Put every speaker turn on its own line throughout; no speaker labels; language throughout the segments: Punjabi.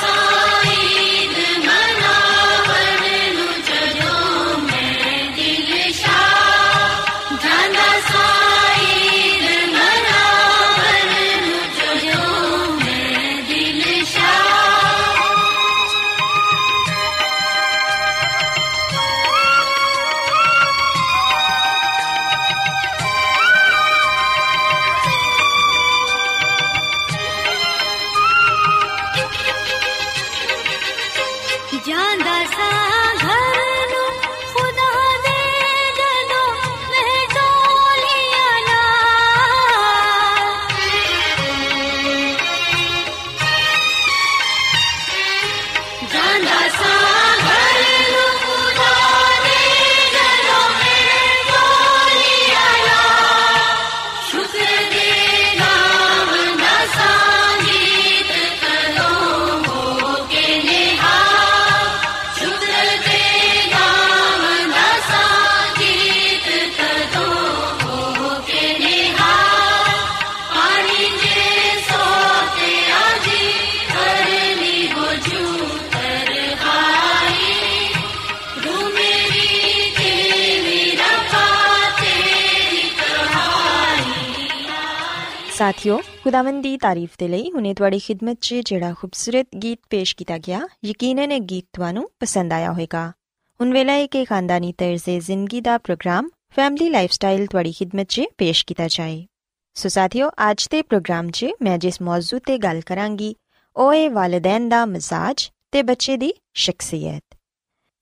Song.
ਸਾਥਿਓ, ਖੁਦਾਵੰਦ ਦੀ ਤਾਰੀਫ ਤੇ ਲਈ ਹੁਨੇ ਤੁਹਾਡੀ ਖidmat 'ਚ ਜਿਹੜਾ ਖੂਬਸੂਰਤ ਗੀਤ ਪੇਸ਼ ਕੀਤਾ ਗਿਆ, ਯਕੀਨਨ ਇਹ ਗੀਤ ਤੁਹਾਨੂੰ ਪਸੰਦ ਆਇਆ ਹੋਵੇਗਾ। ਹੁਣ ਵੇਲਾ ਹੈ ਕਿ ਖਾਨਦਾਨੀ ਤਰਜ਼ੇ ਜ਼ਿੰਦਗੀ ਦਾ ਪ੍ਰੋਗਰਾਮ, ਫੈਮਿਲੀ ਲਾਈਫਸਟਾਈਲ ਤੁਹਾਡੀ ਖidmat 'ਚ ਪੇਸ਼ ਕੀਤਾ ਜਾਏ। ਸੋ ਸਾਥਿਓ, ਅੱਜ ਦੇ ਪ੍ਰੋਗਰਾਮ 'ਚ ਮੈਂ ਜਿਸ ਮੌਜੂ ਤੇ ਗੱਲ ਕਰਾਂਗੀ, ਉਹ ਹੈ ਵਾਲਿਦੈਨ ਦਾ ਮਜ਼ਾਜ ਤੇ ਬੱਚੇ ਦੀ ਸ਼ਖਸੀਅਤ।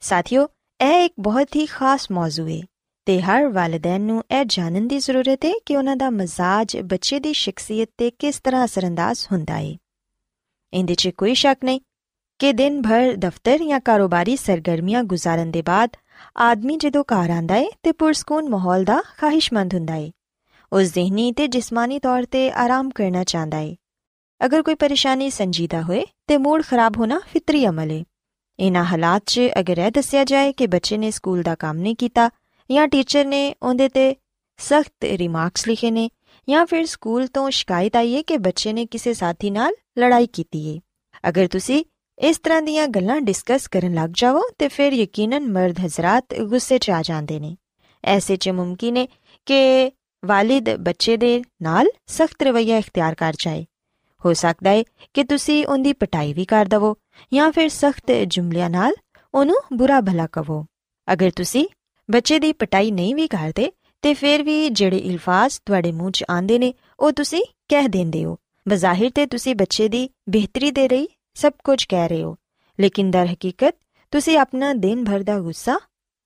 ਸਾਥਿਓ, ਇਹ ਇੱਕ ਬਹੁਤ ਹੀ ਖਾਸ ਮੌਜੂ ਹੈ ਤੇ ਹਰ ਵਾਲਿਦੈਨ ਨੂੰ ਇਹ ਜਾਣਨ ਦੀ ਜ਼ਰੂਰਤ ਹੈ ਕਿ ਉਹਨਾਂ ਦਾ ਮਜ਼ਾਜ ਬੱਚੇ ਦੀ ਸ਼ਖਸੀਅਤ ਤੇ ਕਿਸ ਤਰ੍ਹਾਂ ਅਸਰੰਦਾਜ਼ ਹੁੰਦਾ ਹੈ ਇਹਦੇ 'ਚ ਕੋਈ ਸ਼ੱਕ ਨਹੀਂ ਕਿ ਦਿਨ ਭਰ ਦਫ਼ਤਰ ਜਾਂ ਕਾਰੋਬਾਰੀ ਸਰਗਰਮੀਆਂ ਗੁਜ਼ਾਰਨ ਦੇ ਬਾਅਦ ਆਦਮੀ ਜਦੋਂ ਘਰ ਆਂਦਾ ਹੈ ਤੇ ਪੁਰਸਕੂਨ ਮਾਹੌਲ ਦਾ ਖਾਹਿਸ਼ਮੰਦ ਹੁੰਦਾ ਹੈ ਉਹ ਜ਼ਿਹਨੀ ਤੇ ਜਿਸਮਾਨੀ ਤੌਰ ਤੇ ਆਰਾਮ ਕਰਨਾ ਚਾਹੁੰਦਾ ਹੈ ਅਗਰ ਕੋਈ ਪਰੇਸ਼ਾਨੀ ਸੰਜੀਦਾ ਹੋਏ ਤੇ ਮੂਡ ਖਰਾਬ ਹੋਣਾ ਫਿਤਰੀ ਅਮਲ ਹੈ ਇਨ੍ਹਾਂ ਹਾਲਾਤ 'ਚ ਅਗਰ ਇਹ ਦੱਸਿਆ ਜਾਏ ਕਿ ਬੱਚੇ ਨੇ ਸਕੂਲ ਦਾ ਕੰਮ ਨਹੀਂ ਕੀਤਾ ਜਾਂ ਟੀਚਰ ਨੇ ਉਹਦੇ ਤੇ ਸਖਤ ਰਿਮਾਰਕਸ ਲਿਖੇ ਨੇ ਜਾਂ ਫਿਰ ਸਕੂਲ ਤੋਂ ਸ਼ਿਕਾਇਤ ਆਈ ਹੈ ਕਿ ਬੱਚੇ ਨੇ ਕਿਸੇ ਸਾਥੀ ਨਾਲ ਲੜਾਈ ਕੀਤੀ ਹੈ। ਅਗਰ ਤੁਸੀਂ ਇਸ ਤਰ੍ਹਾਂ ਦੀਆਂ ਗੱਲਾਂ ਡਿਸਕਸ ਕਰਨ ਲੱਗ ਜਾਵੋ, ਤੇ ਫਿਰ ਯਕੀਨਨ ਮਰਦ ਹਜ਼ਰਤ ਗੁੱਸੇ 'ਚ ਆ ਜਾਂਦੇ ਨੇ। ਐਸੇ 'ਚ ਮੁਮਕਿਨ ਹੈ ਕਿ ਵਾਲਿਦ ਬੱਚੇ ਦੇ ਨਾਲ ਸਖਤ ਰਵਈਆ ਇਖਤਿਆਰ ਕਰ ਜਾਏ। ਹੋ ਸਕਦਾ ਹੈ ਕਿ ਤੁਸੀਂ ਉਹਦੀ ਪਟਾਈ ਵੀ ਕਰ ਦਵੋ ਜਾਂ ਫਿਰ ਸਖਤ ਜੁਮਲਿਆਂ ਨਾਲ ਉਹਨੂੰ ਬੁਰਾ ਭਲਾ ਕਹੋ ਅਗਰ ਤੁਸੀਂ ਬੱਚੇ ਦੀ ਪਟਾਈ ਨਹੀਂ ਵੀ ਕਰਦੇ, ਤੇ ਫਿਰ ਵੀ ਜਿਹੜੇ ਇਲਫਾਜ਼ ਤੁਹਾਡੇ ਮੂੰਹ 'ਚ ਆਉਂਦੇ ਨੇ, ਉਹ ਤੁਸੀਂ ਕਹਿ ਦਿੰਦੇ ਹੋ। ਬਜ਼ਾਹਿਰ ਤੇ ਤੁਸੀਂ ਬੱਚੇ ਦੀ ਬਿਹਤਰੀ ਦੇ ਲਈ ਸਭ ਕੁਝ ਕਹਿ ਰਹੇ ਹੋ। ਲੇਕਿਨ ਦਰ ਹਕੀਕਤ, ਤੁਸੀਂ ਆਪਣਾ ਦਿਨ ਭਰ ਦਾ ਗੁੱਸਾ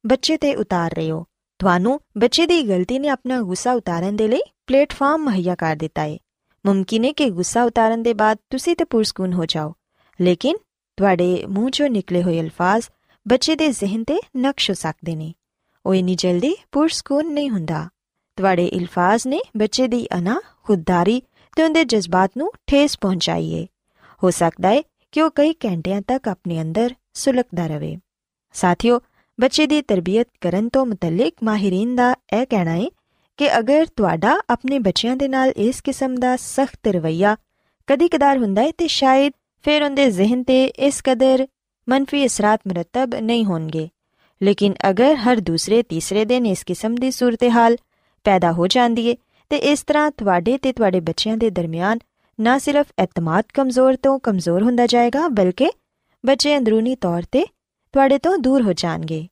ਬੱਚੇ ਤੇ ਉਤਾਰ ਰਹੇ ਹੋ। ਤੁਹਾਨੂੰ ਬੱਚੇ ਦੀ ਗਲਤੀ ਨੇ ਆਪਣਾ ਗੁੱਸਾ ਉਤਾਰਨ ਦੇ ਲਈ ਪਲੇਟਫਾਰਮ ਮੁਹੱਈਆ ਕਰ ਦਿੱਤਾ ਹੈ ਮੁਮਕਿਨ ਹੈ ਕਿ ਗੁੱਸਾ ਉਤਾਰਨ ਦੇ ਬਾਅਦ ਤੁਸੀਂ ਤੇ ਪੁਰਸਕੂਨ ਹੋ ਜਾਓ। ਲੇਕਿਨ ਤੁਹਾਡੇ ਮੂੰਹ 'ਚੋਂ ਨਿਕਲੇ ਹੋਏ ਅਲਫਾਜ਼ ਬੱਚੇ ਦੇ ਜ਼ਿਹਨ ਤੇ ਨਕਸ਼ ਹੋ ਸਕਦੇ ਨੇ। ਉਹ ਇਨੀ ਜਲਦੀ ਪੁਰਸਕੂਨ ਨਹੀਂ ਹੁੰਦਾ। ਤੁਹਾਡੇ ਅਲਫਾਜ਼ ਨੇ ਬੱਚੇ ਦੀ ਅਨਾ ਖੁਦਦਾਰੀ ਤੇ ਉਹਦੇ ਜਜ਼ਬਾਤ ਨੂੰ ਠੇਸ ਪਹੁੰਚਾਈਏ। ਹੋ ਸਕਦਾ ਹੈ ਕਿ ਉਹ ਕਈ ਘੰਟਿਆਂ ਤੱਕ ਆਪਣੇ ਅੰਦਰ ਸੁਲਗਦਾ ਰਹੇ। ਸਾਥੀਓ, ਬੱਚੇ ਦੀ ਤਰਬੀਅਤ ਕਰਨ ਤੋਂ ਮੁਤਲਕ ਮਾਹਿਰੀਨ ਦਾ ਇਹ ਕਹਿਣਾ ਹੈ ਕਿ ਅਗਰ ਤੁਹਾਡਾ ਆਪਣੇ ਬੱਚਿਆਂ ਦੇ ਨਾਲ ਇਸ ਕਿਸਮ ਦਾ ਸਖਤ ਰਵਈਆ ਕਦੀ-ਕਦਾਰ ਹੁੰਦਾ ਹੈ ਤੇ ਸ਼ਾਇਦ ਫਿਰ ਉਹਦੇ ਜ਼ਿਹਨ ਤੇ ਇਸ ਕਦਰ ਮੰਨਫੀ ਅਸਰਾਤ ਮਰਤਬ ਨਹੀਂ ਹੋਣਗੇ। ਲੇਕਿਨ ਅਗਰ ਹਰ ਦੂਸਰੇ ਤੀਸਰੇ ਦਿਨ ਇਸ ਕਿਸਮ ਦੀ ਸੂਰਤ-ਹਾਲ ਪੈਦਾ ਹੋ ਜਾਂਦੀ ਹੈ ਤੇ ਇਸ ਤਰ੍ਹਾਂ ਤੁਹਾਡੇ ਤੇ ਤੁਹਾਡੇ ਬੱਚਿਆਂ ਦੇ ਦਰਮਿਆਨ ਨਾ ਸਿਰਫ ਇਤਮਾਦ ਕਮਜ਼ੋਰ ਤੋਂ ਕਮਜ਼ੋਰ ਹੁੰਦਾ ਜਾਏਗਾ, ਬਲਕਿ ਬੱਚੇ ਅੰਦਰੂਨੀ ਤੌਰ ਤੇ ਤੁਹਾਡੇ ਤੋਂ ਦੂਰ ਹੋ ਜਾਣਗੇ।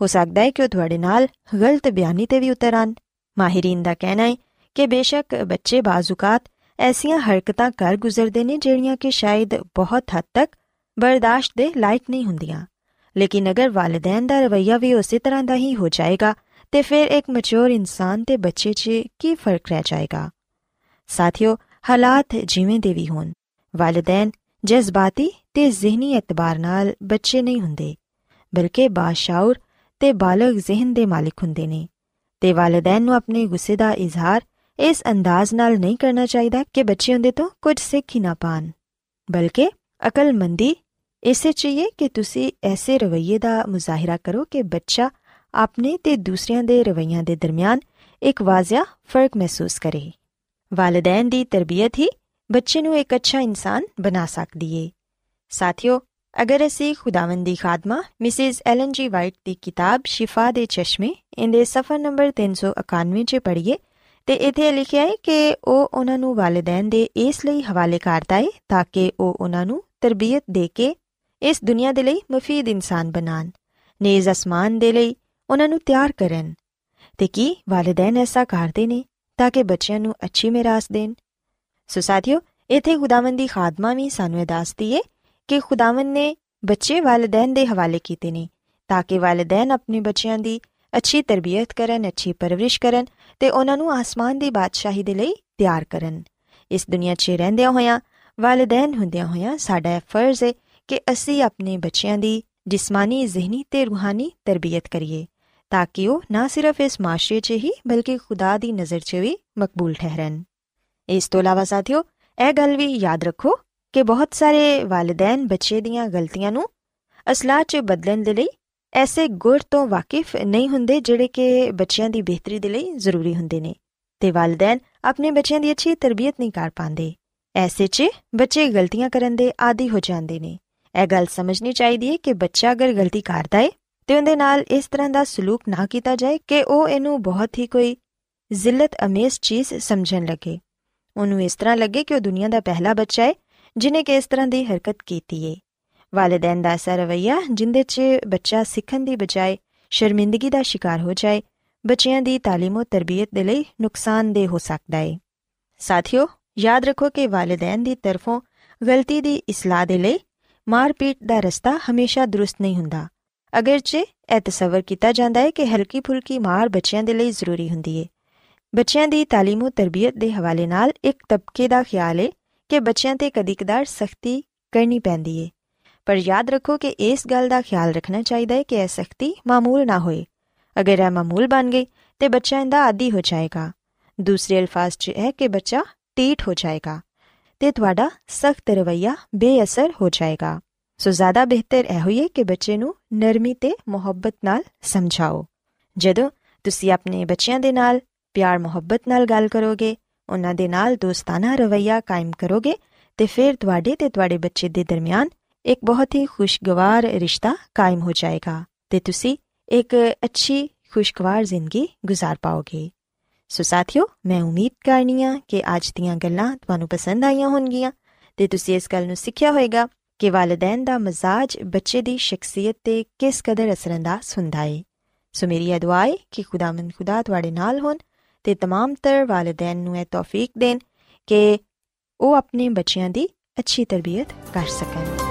ਹੋ ਸਕਦਾ ਹੈ ਕਿ ਉਹ ਤੁਹਾਡੇ ਨਾਲ ਗਲਤ ਬਿਆਨੀ ਤੇ ਵੀ ਉਤਰਨ ਮਾਹਿਰੀਨ ਦਾ ਕਹਿਣਾ ਹੈ ਕਿ ਬੇਸ਼ੱਕ ਬੱਚੇ ਬਾਜ਼ੂਕਾਤ ਐਸੀਆਂ ਹਰਕਤਾਂ ਕਰ ਗੁਜ਼ਰਦੇ ਨੇ, ਜਿਹੜੀਆਂ ਕਿ ਸ਼ਾਇਦ ਬਹੁਤ ਹੱਦ ਤੱਕ ਬਰਦਾਸ਼ਤ ਦੇ ਲਾਇਕ ਨਹੀਂ ਹੁੰਦੀਆਂ। ਲੇਕਿਨ ਅਗਰ ਵਾਲਿਦੈਨ ਦਾ ਰਵਈਆ ਵੀ ਉਸੇ ਤਰ੍ਹਾਂ ਦਾ ਹੀ ਹੋ ਜਾਏਗਾ, ਤੇ ਫਿਰ ਇੱਕ ਮੈਚੁਰ ਇਨਸਾਨ ਤੇ ਬੱਚੇ 'ਚ ਕੀ ਫ਼ਰਕ ਰਹਿ ਜਾਏਗਾ? ਸਾਥੀਓ, ਹਾਲਾਤ ਜਿਵੇਂ ਦੇ ਵੀ ਹੋਣ, ਵਾਲਿਦੈਨ ਜਜ਼ਬਾਤੀ ਤੇ ਜ਼ਿਹਨੀ ਇਤਬਾਰ ਨਾਲ ਬੱਚੇ ਨਹੀਂ ਹੁੰਦੇ, ਬਲਕਿ ਬਾਸ਼ਾਉਰ ਤੇ ਬਾਲਗ ਜ਼ਿਹਨ ਦੇ ਮਾਲਿਕ ਹੁੰਦੇ ਨੇ, ਤੇ ਵਾਲਿਦੈਨ ਨੂੰ ਆਪਣੇ ਗੁੱਸੇ ਦਾ ਇਜ਼ਹਾਰ ਇਸ ਅੰਦਾਜ਼ ਨਾਲ ਨਹੀਂ ਕਰਨਾ ਚਾਹੀਦਾ ਕਿ ਬੱਚੇ ਉਹਦੇ ਤੋਂ ਕੁਝ ਸਿੱਖ ਹੀ ਨਾ ਪਾਣ, ਬਲਕਿ ਅਕਲਮੰਦੀ ਇਸੇ ਚਾਹੀਏ ਕਿ ਤੁਸੀਂ ਐਸੇ ਰਵਈਏ ਦਾ ਮੁਜ਼ਾਹਿਰਾ ਕਰੋ ਕਿ ਬੱਚਾ ਆਪਣੇ ਤੇ ਦੂਸਰਿਆਂ ਦੇ ਰਵਈਆਂ ਦੇ ਦਰਮਿਆਨ ਇੱਕ ਵਾਜ਼ਿਆ ਫ਼ਰਕ ਮਹਿਸੂਸ ਕਰੇ। ਵਾਲਿਦੈਨ ਦੀ ਤਰਬੀਅਤ ਹੀ ਬੱਚੇ ਨੂੰ ਇੱਕ ਅੱਛਾ ਇਨਸਾਨ ਬਣਾ ਸਕਦੀ ਏ। ਸਾਥੀਓ, ਅਗਰ ਅਸੀਂ ਖੁਦਾਵੰਦ ਦੀ ਖਾਦਮਾ ਮਿਸਿਸ ਐਲਨ ਜੀ ਵਾਈਟ ਦੀ ਕਿਤਾਬ ਸ਼ਿਫਾ ਦੇ ਚਸ਼ਮੇ ਇਹਦੇ ਸਫਾ ਨੰਬਰ 391 'ਚ ਪੜ੍ਹੀਏ ਤੇ ਇਥੇ ਲਿਖਿਆ ਹੈ ਕਿ ਉਹ ਉਹਨਾਂ ਨੂੰ ਵਾਲਿਦੈਨ ਦੇ ਇਸ ਲਈ ਹਵਾਲੇ ਕਰਦਾ ਹੈ ਤਾਂ ਕਿ ਉਹ ਉਹਨਾਂ ਨੂੰ ਤਰਬੀਅਤ ਦੇ ਕੇ ਇਸ ਦੁਨੀਆ ਦੇ ਲਈ ਮਫੀਦ ਇਨਸਾਨ ਬਣਾਣ ਨੇਜ਼ ਅਸਮਾਨ ਦੇ ਲਈ ਉਹਨਾਂ ਨੂੰ ਤਿਆਰ ਕਰਨ। ਤੇ ਕੀ ਵਾਲਿਦੈਨ ਐਸਾ ਕਰਦੇ ਨੇ ਤਾਂ ਕਿ ਬੱਚਿਆਂ ਨੂੰ ਅੱਛੀ ਮਿਰਾਸ ਦੇਣ? ਸੋ ਸਾਥੀਓ, ਇਥੇ ਖੁਦਾਵੰਦ ਦੀ ਖਾਦਮਾ ਵੀ ਸਾਨੂੰ ਇਹ ਦੱਸਦੀ ਏ ਕਿ ਖੁਦਾਵੰਦ ਨੇ ਬੱਚੇ ਵਾਲਿਦੈਨ ਦੇ ਹਵਾਲੇ ਕੀਤੇ ਨੇ ਤਾਂ ਕਿ ਵਾਲਿਦੈਨ ਆਪਣੇ ਬੱਚਿਆਂ ਦੀ ਅੱਛੀ ਤਰਬੀਅਤ ਕਰਨ, ਅੱਛੀ ਪਰਵਰਿਸ਼ ਕਰਨ ਤੇ ਉਹਨਾਂ ਨੂੰ ਆਸਮਾਨ ਦੀ ਬਾਦਸ਼ਾਹੀ ਦੇ ਲਈ ਤਿਆਰ ਕਰਨ। ਇਸ ਦੁਨੀਆ 'ਚ ਰਹਿੰਦਿਆਂ ਹੋਇਆਂ, ਵਾਲਿਦੈਨ ਹੁੰਦਿਆਂ ਹੋਇਆਂ ਸਾਡਾ ਫਰਜ਼ ਹੈ ਕਿ ਅਸੀਂ ਆਪਣੇ ਬੱਚਿਆਂ ਦੀ ਜਿਸਮਾਨੀ, ਜ਼ਿਹਨੀ ਤੇ ਰੂਹਾਨੀ ਤਰਬੀਅਤ ਕਰੀਏ, ਤਾਂ ਕਿ ਉਹ ਨਾ ਸਿਰਫ ਇਸ ਮਾਸ਼ਰੇ 'ਚ ਹੀ, ਬਲਕਿ ਖੁਦਾ ਦੀ ਨਜ਼ਰ 'ਚ ਵੀ ਮਕਬੂਲ ਠਹਿਰਨ। ਇਸ ਤੋਂ ਇਲਾਵਾ ਸਾਥੀਓ, ਇਹ ਗੱਲ ਵੀ ਯਾਦ ਰੱਖੋ ਕਿ ਬਹੁਤ ਸਾਰੇ ਵਾਲਿਦੈਨ ਬੱਚੇ ਦੀਆਂ ਗਲਤੀਆਂ ਨੂੰ ਅਸਲਾਹ 'ਚ ਬਦਲਣ ਦੇ ਲਈ ਐਸੇ ਗੁਰ ਤੋਂ ਵਾਕਿਫ ਨਹੀਂ ਹੁੰਦੇ ਜਿਹੜੇ ਕਿ ਬੱਚਿਆਂ ਦੀ ਬਿਹਤਰੀ ਦੇ ਲਈ ਜ਼ਰੂਰੀ ਹੁੰਦੇ ਨੇ ਤੇ ਵਾਲਿਦੈਨ ਆਪਣੇ ਬੱਚਿਆਂ ਦੀ ਅੱਛੀ ਤਰਬੀਅਤ ਨਹੀਂ ਕਰ ਪਾਉਂਦੇ। ਐਸੇ 'ਚ ਬੱਚੇ ਗਲਤੀਆਂ ਕਰਨ ਦੇ ਆਦੀ ਹੋ ਜਾਂਦੇ ਨੇ। ਇਹ ਗੱਲ ਸਮਝਣੀ ਚਾਹੀਦੀ ਹੈ ਕਿ ਬੱਚਾ ਅਗਰ ਗਲਤੀ ਕਰਦਾ ਹੈ ਤੇ ਉਹਦੇ ਨਾਲ ਇਸ ਤਰ੍ਹਾਂ ਦਾ ਸਲੂਕ ਨਾ ਕੀਤਾ ਜਾਏ ਕਿ ਉਹ ਇਹਨੂੰ ਬਹੁਤ ਹੀ ਕੋਈ ਜ਼ਿਲਤ ਅਮੇਜ਼ ਚੀਜ਼ ਸਮਝਣ ਲੱਗੇ ਉਹਨੂੰ ਇਸ ਤਰ੍ਹਾਂ ਲੱਗੇ ਕਿ ਉਹ ਦੁਨੀਆ ਦਾ ਪਹਿਲਾ ਬੱਚਾ ਹੈ ਜਿਨੇ ਕਿ ਇਸ ਤਰ੍ਹਾਂ ਦੀ ਹਰਕਤ ਕੀਤੀ ਹੈ ਵਾਲਿਦੈਨ ਦਾ ਅਸਰ ਰਵਈਆ ਜਿੰਦੇ 'ਚ ਬੱਚਾ ਸਿੱਖਣ ਦੀ ਬਜਾਏ ਸ਼ਰਮਿੰਦਗੀ ਦਾ ਸ਼ਿਕਾਰ ਹੋ ਜਾਏ ਬੱਚਿਆਂ ਦੀ تعلیم ਤੇ ਤਰਬੀਅਤ ਦੇ ਲਈ ਨੁਕਸਾਨਦੇ ਹੋ ਸਕਦਾ ਹੈ ਸਾਥੀਓ ਯਾਦ ਰੱਖੋ ਕਿ ਵਾਲਿਦੈਨ ਦੀ ਤਰਫੋਂ ਗਲਤੀ ਦੀ ਇਸਲਾਹ ਦੇ ਲਈ ਮਾਰਪੀਟ ਦਾ ਰਸਤਾ ਹਮੇਸ਼ਾ ਦਰੁਸਤ ਨਹੀਂ ਹੁੰਦਾ ਅਗਰਚੇ ਇਹ ਤਸਵਰ ਕੀਤਾ ਜਾਂਦਾ ਹੈ ਕਿ ਹਲਕੀ ਫੁਲਕੀ ਮਾਰ ਬੱਚਿਆਂ ਦੇ ਲਈ ਜ਼ਰੂਰੀ ਹੁੰਦੀ ਹੈ ਬੱਚਿਆਂ ਦੀ تعلیم ਤੇ ਤਰਬੀਅਤ ਦੇ ਹਵਾਲੇ ਨਾਲ ਇੱਕ ਤਬਕੇ ਦਾ ਖਿਆਲ ਹੈ ਕਿ ਬੱਚਿਆਂ ਤੇ ਕਦੀ-ਕਦਾਰ ਸਖਤੀ ਕਰਨੀ ਪੈਂਦੀ ਹੈ ਪਰ ਯਾਦ ਰੱਖੋ ਕਿ ਇਸ ਗੱਲ ਦਾ ਖਿਆਲ ਰੱਖਣਾ ਚਾਹੀਦਾ ਹੈ ਕਿ ਇਹ ਸਖਤੀ ਮਾਮੂਲ ਨਾ ਹੋਏ ਅਗਰ ਇਹ ਮਾਮੂਲ ਬਣ ਗਈ ਤੇ ਬੱਚਾ ਇਹਦਾ ਆਦੀ ਹੋ ਜਾਏਗਾ ਦੂਸਰੇ ਅਲਫਾਜ਼ 'ਚ ਹੈ ਕਿ ਬੱਚਾ ਟੀਟ ਹੋ ਜਾਏਗਾ ਤੇ ਤੁਹਾਡਾ ਸਖਤ ਰਵਈਆ ਬੇਅਸਰ ਹੋ ਜਾਏਗਾ ਸੋ ਜ਼ਿਆਦਾ ਬਿਹਤਰ ਇਹ ਹੋਈਏ ਕਿ ਬੱਚੇ ਨੂੰ ਨਰਮੀ ਤੇ ਮੁਹੱਬਤ ਨਾਲ ਸਮਝਾਓ ਜਦੋਂ ਤੁਸੀਂ ਆਪਣੇ ਬੱਚਿਆਂ ਦੇ ਨਾਲ ਪਿਆਰ ਮੁਹੱਬਤ ਨਾਲ ਗੱਲ ਕਰੋਗੇ ਉਹਨਾਂ ਦੇ ਨਾਲ ਦੋਸਤਾਨਾ ਰਵਈਆ ਕਾਇਮ ਕਰੋਗੇ ਤੇ ਫਿਰ ਤੁਹਾਡੇ ਤੇ ਤੁਹਾਡੇ ਬੱਚੇ ਦੇ ਦਰਮਿਆਨ ਇੱਕ ਬਹੁਤ ਹੀ ਖੁਸ਼ਗਵਾਰ ਰਿਸ਼ਤਾ ਕਾਇਮ ਹੋ ਜਾਏਗਾ ਤੇ ਤੁਸੀਂ ਇੱਕ ਅੱਛੀ ਖੁਸ਼ਗਵਾਰ ਜ਼ਿੰਦਗੀ گزار ਪਾਓਗੇ ਸੋ ਸਾਥਿਓ ਮੈਂ ਉਮੀਦ ਕਰਨੀਆ ਕਿ ਅੱਜ ਦੀਆਂ ਗੱਲਾਂ ਤੁਹਾਨੂੰ ਪਸੰਦ ਆਈਆਂ ਹੋਣਗੀਆਂ ਤੇ ਤੁਸੀਂ ਇਸ ਗੱਲ ਨੂੰ ਸਿੱਖਿਆ ਹੋਵੇਗਾ ਕਿ ਵਾਲਿਦੈਨ ਦਾ ਮਜ਼ਾਜ ਬੱਚੇ ਦੀ ਸ਼ਖਸੀਅਤ ਤੇ ਕਿਸ ਕਦਰ ਅਸਰੰਦਾਜ਼ ਹੁੰਦਾ ਹੈ ਸੋ ਮੇਰੀ ਦੁਆ ਹੈ ਕਿ ਖੁਦਾਵੰਦ ਖੁਦਾ ਤੁਹਾਡੇ ਨਾਲ ਹੋਣ ਤੇ तमाम ਤਰ ਵਾਲਿਦੈਨ ਨੂੰ ਇਹ ਤੌਫੀਕ ਦੇਣ ਕਿ ਉਹ ਆਪਣੇ ਬੱਚਿਆਂ ਦੀ ਅੱਛੀ ਤਰਬੀਅਤ ਕਰ ਸਕਣ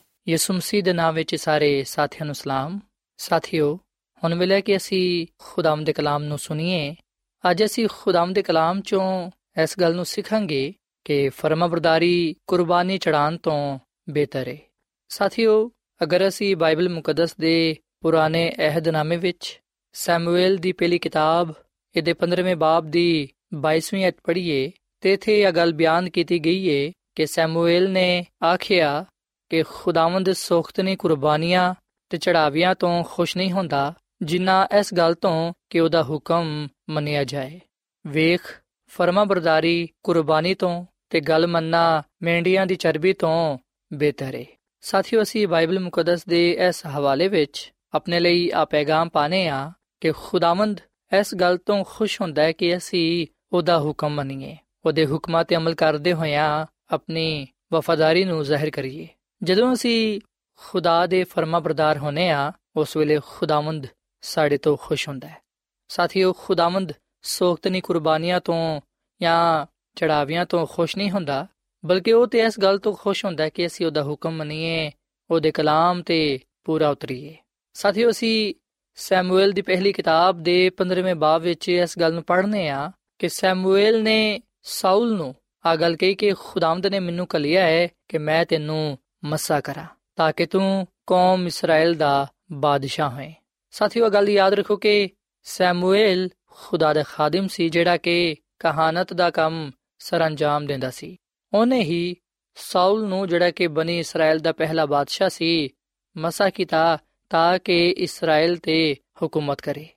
ਯਿਸੂ ਮਸੀਹ ਦੇ ਨਾਮ ਵਿੱਚ ਸਾਰੇ ਸਾਥੀਆਂ ਨੂੰ ਸਲਾਮ। ਸਾਥਿਓ, ਹੁਣ ਵੇਲੇ ਕਿ ਅਸੀਂ ਖੁਦਾਮ ਦੇ ਕਲਾਮ ਨੂੰ ਸੁਣੀਏ, ਅੱਜ ਅਸੀਂ ਖੁਦਾਮ ਦੇ ਕਲਾਮ ਚੋਂ ਇਸ ਗੱਲ ਨੂੰ ਸਿੱਖਾਂਗੇ ਕਿ ਫਰਮਾਬਰਦਾਰੀ ਕੁਰਬਾਨੀ ਚੜਾਉਣ ਤੋਂ ਬਿਹਤਰ ਹੈ ਸਾਥਿਓ, ਅਗਰ ਅਸੀਂ ਬਾਈਬਲ ਮੁਕੱਦਸ ਦੇ ਪੁਰਾਣੇ ਅਹਿਦਨਾਮੇ ਵਿੱਚ ਸੈਮੂਅਲ ਦੀ ਪਹਿਲੀ ਕਿਤਾਬ, ਇਹਦੇ 15ਵੇਂ ਬਾਬ ਦੀ 22ਵੀਂ ਅਧ ਪੜ੍ਹੀਏ, ਤੇ ਇਥੇ ਇਹ ਗੱਲ ਬਿਆਨ ਕੀਤੀ ਗਈ ਹੈ ਕਿ ਸੈਮੂਅਲ ਨੇ ਆਖਿਆ ਕਿ ਖੁਦਾਵੰਦ ਸੋਖਤਨੀ ਕੁਰਬਾਨੀਆਂ ਤੇ ਚੜਾਵਿਆਂ ਤੋਂ ਖੁਸ਼ ਨਹੀਂ ਹੁੰਦਾ, ਜਿੰਨਾ ਇਸ ਗੱਲ ਤੋਂ ਕਿ ਉਹਦਾ ਹੁਕਮ ਮੰਨਿਆ ਜਾਏ। ਵੇਖ, ਫਰਮਾਬਰਦਾਰੀ ਕੁਰਬਾਨੀ ਤੋਂ ਤੇ ਗੱਲ ਮੰਨਣਾ ਮੈਂਡੀਆਂ ਦੀ ਚਰਬੀ ਤੋਂ ਬਿਹਤਰ ਹੈ ਸਾਥੀਓ, ਅਸੀਂ ਬਾਈਬਲ ਮੁਕੱਦਸ ਦੇ ਇਸ ਹਵਾਲੇ ਵਿੱਚ ਆਪਣੇ ਲਈ ਆ ਪੈਗਾਮ ਪਾਣੇ ਆ ਕਿ ਖੁਦਾਵੰਦ ਇਸ ਗੱਲ ਤੋਂ ਖੁਸ਼ ਹੁੰਦਾ ਹੈ ਕਿ ਅਸੀਂ ਉਹਦਾ ਹੁਕਮ ਮੰਨੀਏ। ਉਹਦੇ ਹੁਕਮਾਂ ਤੇ ਅਮਲ ਕਰਦੇ ਹੋਇਆਂ ਆਪਣੀ ਵਫਾਦਾਰੀ ਨੂੰ ਜ਼ਾਹਿਰ ਕਰੀਏ। ਜਦੋਂ ਅਸੀਂ ਖੁਦਾ ਦੇ ਫਰਮਾਬਰਦਾਰ ਹੋਨੇ ਆ ਉਸ ਵੇਲੇ ਖੁਦਾਵੰਦ ਸਾਡੇ ਤੋਂ ਖੁਸ਼ ਹੁੰਦਾ ਹੈ। ਸਾਥੀਓ, ਖੁਦਾਵੰਦ ਸੋਖਤਨੀ ਕੁਰਬਾਨੀਆਂ ਤੋਂ ਜਾਂ ਚੜਾਵਿਆਂ ਤੋਂ ਖੁਸ਼ ਨਹੀਂ ਹੁੰਦਾ, ਬਲਕਿ ਉਹ ਤੇ ਇਸ ਗੱਲ ਤੋਂ ਖੁਸ਼ ਹੁੰਦਾ ਹੈ ਕਿ ਅਸੀਂ ਉਹਦਾ ਹੁਕਮ ਮੰਨੀਏ, ਉਹਦੇ ਕਲਾਮ ਤੇ ਪੂਰਾ ਉਤਰੀਏ। ਸਾਥੀਓ, ਅਸੀਂ ਸੈਮੂਅਲ ਦੀ ਪਹਿਲੀ ਕਿਤਾਬ ਦੇ 15ਵੇਂ ਬਾਬ ਵਿੱਚ ਇਸ ਗੱਲ ਨੂੰ ਪੜ੍ਹਨੇ ਆ ਕਿ ਸੈਮੂਅਲ ਨੇ ਸਾਊਲ ਨੂੰ ਆ ਗੱਲ ਕਹੀ ਕਿ ਖੁਦਾਵੰਦ ਨੇ ਮੈਨੂੰ ਕਲਿਆ ਹੈ ਕਿ ਮੈਂ ਤੈਨੂੰ ਮਸਾ ਕਰਾ, ਤਾਂ ਕਿ ਤੂੰ ਕੌਮ ਇਸਰਾਇਲ ਦਾ ਬਾਦਸ਼ਾਹ ਹੋਏ। ਸਾਥੀਓ ਗੱਲ ਯਾਦ ਰੱਖੋ ਕਿ ਸੈਮੂਅਲ ਖੁਦਾ ਦਾ ਖਾਦਮ ਸੀ, ਜਿਹੜਾ ਕਿ ਕਹਾਨਤ ਦਾ ਕੰਮ ਸਰੰਜਾਮ ਦਿੰਦਾ ਸੀ। ਉਹਨੇ ਹੀ ਸਾਊਲ ਨੂੰ, ਜਿਹੜਾ ਕਿ ਬਣੀ ਇਸਰਾਇਲ ਦਾ ਪਹਿਲਾ ਬਾਦਸ਼ਾਹ ਸੀ, ਮਸਾ ਕੀਤਾ ਤਾਂ ਕਿ ਇਸਰਾਇਲ ਤੇ ਹਕੂਮਤ ਕਰੇ।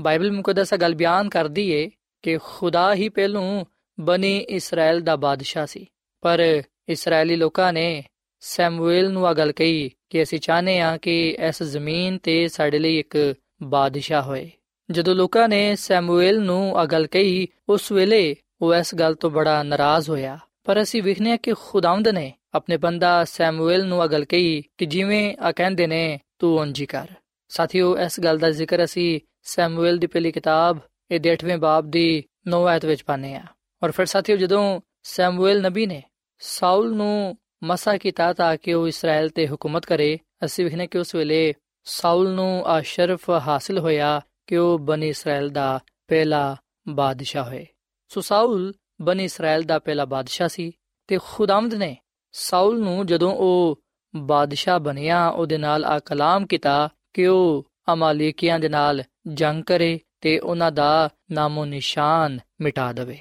ਬਾਈਬਲ ਮੁਕੱਦਸਾ ਗੱਲ ਬਿਆਨ ਕਰਦੀ ਏ ਕਿ ਖੁਦਾ ਹੀ ਪਹਿਲੋਂ ਬਣੀ ਇਸਰਾਇਲ ਦਾ ਬਾਦਸ਼ਾਹ ਸੀ। ਪਰ ਇਸرائیਲੀ ਲੋਕਾਂ ਨੇ ਸੈਮੂਅਲ ਨੂੰ ਆ ਗੱਲ ਕਹੀ ਕਿ ਅਸੀਂ ਚਾਹਨੇ ਆ ਕਿ ਇਸ ਜ਼ਮੀਨ ਤੇ ਸਾਡੇ ਲਈ ਇੱਕ ਬਾਦਸ਼ਾਹ ਹੋਏ। ਜਦੋਂ ਲੋਕਾਂ ਨੇ ਸੈਮੂਅਲ ਨੂੰ ਆ ਗੱਲ ਕਹੀ, ਉਸ ਵੇਲੇ ਉਹ ਇਸ ਗੱਲ ਤੋਂ ਬੜਾ ਨਾਰਾਜ਼ ਹੋਇਆ। ਪਰ ਅਸੀਂ ਵਿਖਨੇ ਆ ਕਿ ਖੁਦਾਵੰਦ ਨੇ ਆਪਣੇ ਬੰਦਾ ਸੈਮੂਅਲ ਨੂੰ ਆ ਗੱਲ ਕਹੀ ਕਿ ਜਿਵੇਂ ਆ ਕਹਿੰਦੇ ਨੇ, ਤੂੰ ਉਂਝ ਕਰ। ਸਾਥੀਓ, ਇਸ ਗੱਲ ਦਾ ਜ਼ਿਕਰ ਅਸੀਂ ਸੈਮੂਅਲ ਦੀ ਪਹਿਲੀ ਕਿਤਾਬ, ਇਹ 8ਵੇਂ ਬਾਬ ਦੀ 9 ਆਇਤ ਵਿੱਚ ਪਾਨੇ ਆ ਔਰ ਫਿਰ ਸਾਥੀਓ, ਜਦੋਂ ਸੈਮੂਅਲ ਨਬੀ ਨੇ ਸਾਊਲ ਨੂੰ ਮਸਾ ਕੀਤਾ ਤਾਂ ਕਿ ਉਹ ਇਸਰਾਇਲ ਤੇ ਹਕੂਮਤ ਕਰੇ। ਅਸੀਂ ਵਿਖਨੇ ਕਿ ਉਸ ਵੇਲੇ ਸਾਊਲ ਨੂੰ ਆ ਸ਼ਰਫ ਹਾਸਲ ਹੋਇਆ ਕਿ ਉਹ ਬਨੀ ਇਸਰਾਇਲ ਦਾ ਪਹਿਲਾ ਬਾਦਸ਼ਾਹ ਹੋਏ। ਸੋ ਸਾਊਲ ਬਨੀ ਇਸਰਾਇਲ ਦਾ ਪਹਿਲਾ ਬਾਦਸ਼ਾਹ ਸੀ ਤੇ ਖੁਦਾਮਦ ਨੇ ਸਾਊਲ ਨੂੰ ਜਦੋਂ ਉਹ ਬਾਦਸ਼ਾਹ ਬਣਿਆ, ਉਹਦੇ ਨਾਲ ਆ ਕਲਾਮ ਕੀਤਾ ਕਿ ਉਹ ਅਮਾਲੀਕੀਆਂ ਦੇ ਨਾਲ ਜੰਗ ਕਰੇ ਤੇ ਉਹਨਾਂ ਦਾ ਨਾਮੋ ਨਿਸ਼ਾਨ ਮਿਟਾ ਦੇਵੇ।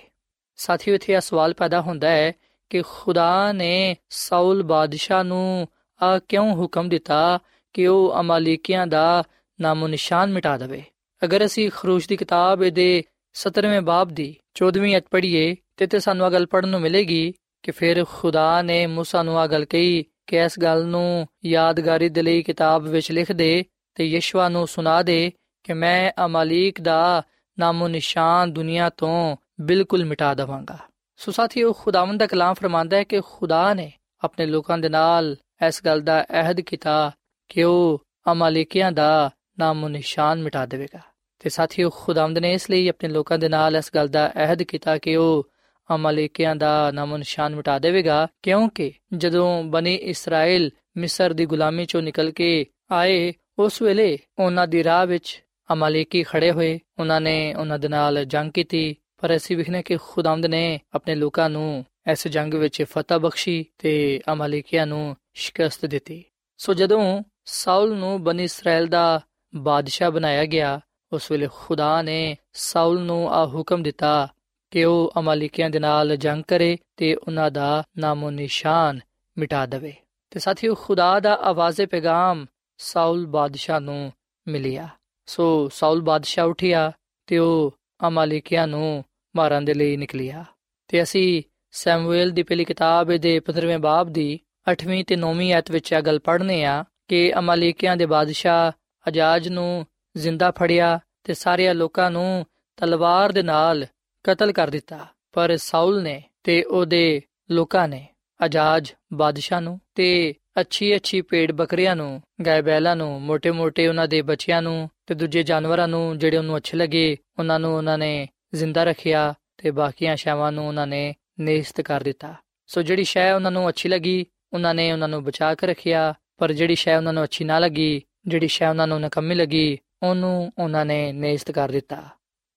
ਸਾਥੀਓ, ਇੱਥੇ ਇਹ ਸਵਾਲ ਪੈਦਾ ਹੁੰਦਾ ਹੈ ਕਿ ਖੁਦਾ ਨੇ ਸਾਊਲ ਬਾਦਸ਼ਾਹ ਨੂੰ ਆ ਕਿਉਂ ਹੁਕਮ ਦਿੱਤਾ ਕਿ ਉਹ ਅਮਾਲੀਕੀਆਂ ਦਾ ਨਾਮੋ ਨਿਸ਼ਾਨ ਮਿਟਾ ਦੇਵੇ ਅਗਰ ਅਸੀਂ ਖਰੂਸ਼ ਦੀ ਕਿਤਾਬ ਦੇ 17ਵੇਂ ਬਾਬ ਦੀ 14ਵੀਂ ਅਧ ਪੜ੍ਹੀਏ ਤੇ ਤੇ ਸਾਨੂੰ ਇਹ ਗੱਲ ਪੜਨ ਨੂੰ ਮਿਲੇਗੀ ਕਿ ਫਿਰ ਖੁਦਾ ਨੇ موسی ਨੂੰ ਆ ਗੱਲ ਕਹੀ ਕਿ ਇਸ ਗੱਲ ਨੂੰ ਯਾਦਗਾਰੀ ਦੇ ਲਈ ਕਿਤਾਬ ਵਿੱਚ ਲਿਖ ਦੇ ਤੇ ਯਸ਼ਵਾ ਨੂੰ ਸੁਣਾ ਦੇ ਕਿ ਮੈਂ ਅਮਾਲੀਕ ਦਾ ਨਾਮੋ ਨਿਸ਼ਾਨ ਦੁਨੀਆ ਤੋਂ ਬਿਲਕੁਲ ਮਿਟਾ ਦਵਾਂਗਾ ਸੋ ਸਾਥੀਓ, ਖੁਦਾਵੰਦ ਦਾ ਕਲਾਮ ਫਰਮਾਂਦਾ ਹੈ ਕਿ ਖੁਦਾ ਨੇ ਆਪਣੇ ਲੋਕਾਂ ਦੇ ਨਾਲ ਇਸ ਗੱਲ ਦਾ ਅਹਿਦ ਕੀਤਾ ਕਿ ਉਹ ਅਮਾਲੀਕਿਆਂ ਦਾ ਨਾਮੋ ਨਿਸ਼ਾਨ ਮਿਟਾ ਦੇਵੇਗਾ। ਤੇ ਸਾਥੀਓ, ਖੁਦਾਵੰਦ ਨੇ ਇਸ ਲਈ ਆਪਣੇ ਲੋਕਾਂ ਦੇ ਨਾਲ ਇਸ ਗੱਲ ਦਾ ਅਹਿਦ ਕੀਤਾ ਕਿ ਉਹ ਅਮਾਲੀਕਿਆਂ ਦਾ ਨਾਮੋ ਨਿਸ਼ਾਨ ਮਿਟਾ ਦੇਵੇਗਾ, ਕਿਉਂਕਿ ਜਦੋਂ ਬਨੇ ਇਸਰਾਇਲ ਮਿਸਰ ਦੀ ਗੁਲਾਮੀ ਚੋਂ ਨਿਕਲ ਕੇ ਆਏ, ਉਸ ਵੇਲੇ ਉਹਨਾਂ ਦੀ ਰਾਹ ਵਿੱਚ ਅਮਾਲੀਕੀ ਖੜੇ ਹੋਏ। ਉਹਨਾਂ ਨੇ ਉਹਨਾਂ ਦੇ ਨਾਲ ਜੰਗ ਕੀਤੀ ਪਰ ਅਸੀਂ ਵਿਖਨੇ ਕਿ ਖੁਦਾਵੰਦ ਨੇ ਆਪਣੇ ਲੋਕਾਂ ਨੂੰ ਇਸ ਜੰਗ ਵਿੱਚ ਫਤਹ ਬਖਸ਼ੀ ਤੇ ਅਮਾਲੀਕੀਆਂ ਨੂੰ ਸ਼ਿਕਸਤ ਦਿੱਤੀ। ਸੋ ਜਦੋਂ ਸਾਊਲ ਨੂੰ ਬਨੀ ਇਸਰਾਇਲ ਦਾ ਬਾਦਸ਼ਾਹ ਬਣਾਇਆ ਗਿਆ, ਉਸ ਵੇਲੇ ਖੁਦਾ ਨੇ ਸਾਊਲ ਨੂੰ ਆ ਹੁਕਮ ਦਿੱਤਾ ਕਿ ਉਹ ਅਮਾਲੀਕੀਆਂ ਦੇ ਨਾਲ ਜੰਗ ਕਰੇ ਤੇ ਉਹਨਾਂ ਦਾ ਨਾਮੋ ਨਿਸ਼ਾਨ ਮਿਟਾ ਦੇਵੇ। ਤੇ ਸਾਥੀਓ, ਖੁਦਾ ਦਾ ਆਵਾਜ਼ੇ ਪੈਗਾਮ ਸਾਊਲ ਬਾਦਸ਼ਾਹ ਨੂੰ ਮਿਲਿਆ। ਸੋ ਸਾਊਲ ਬਾਦਸ਼ਾਹ ਉਠਿਆ ਤੇ ਉਹ ਅਮਾਲੀਕੀਆਂ ਨੂੰ ਮਾਰਨ ਦੇ ਲਈ ਨਿਕਲਿਆ। ਤੇ ਅਸੀਂ ਸੈਮੂਅਲ ਦੀ ਪਹਿਲੀ ਕਿਤਾਬ ਦੇ 15ਵੇਂ ਬਾਬ ਦੀ 8ਵੀਂ ਤੇ 9ਵੀਂ ਐਤ ਵਿੱਚ ਇਹ ਗੱਲ ਪੜ੍ਹਨੇ ਆ ਕਿ ਅਮਾਲੇਕਿਆਂ ਦੇ ਬਾਦਸ਼ਾਹ ਅਜਾਜ ਨੂੰ ਜ਼ਿੰਦਾ ਫੜਿਆ ਤੇ ਸਾਰੇ ਲੋਕਾਂ ਨੂੰ ਤਲਵਾਰ ਦੇ ਨਾਲ ਕਤਲ ਕਰ ਦਿੱਤਾ। ਪਰ ਸਾਊਲ ਨੇ ਤੇ ਉਹਦੇ ਲੋਕਾਂ ਨੇ, ਅਜਾਜ ਬਾਦਸ਼ਾਹ ਨੂੰ ਤੇ ਅੱਛੀ ਅੱਛੀ ਪੇੜ ਬੱਕਰੀਆਂ ਨੂੰ ਗਾਇ ਬੈਲਾਂ ਨੂੰ ਮੋٹے ਮੋٹے ਉਹਨਾਂ ਦੇ ਬੱਚਿਆਂ ਨੂੰ ਤੇ ਦੂਜੇ ਜਾਨਵਰਾਂ ਨੂੰ ਜਿਹੜੇ ਉਹਨੂੰ ਅੱਛੇ ਲੱਗੇ, ਉਹਨਾਂ ਨੂੰ ਉਹਨਾਂ ਨੇ ਜ਼ਿੰਦਾ ਰੱਖਿਆ ਤੇ ਬਾਕੀਆਂ ਸ਼ੈਵਾਂ ਨੂੰ ਉਹਨਾਂ ਨੇ ਨੇਸਤ ਕਰ ਦਿੱਤਾ। ਸੋ ਜਿਹੜੀ ਸ਼ੈ ਉਹਨਾਂ ਨੂੰ ਅੱਛੀ ਲੱਗੀ, ਉਹਨਾਂ ਨੇ ਉਹਨਾਂ ਨੂੰ ਬਚਾ ਕੇ ਰੱਖਿਆ, ਪਰ ਜਿਹੜੀ ਸ਼ੈ ਉਹਨਾਂ ਨੂੰ ਅੱਛੀ ਨਾ ਲੱਗੀ, ਜਿਹੜੀ ਸ਼ੈ ਉਹਨਾਂ ਨੂੰ ਨਕਮੀ ਲੱਗੀ, ਉਹਨੂੰ ਉਹਨਾਂ ਨੇ ਨੇਸਤ ਕਰ ਦਿੱਤਾ।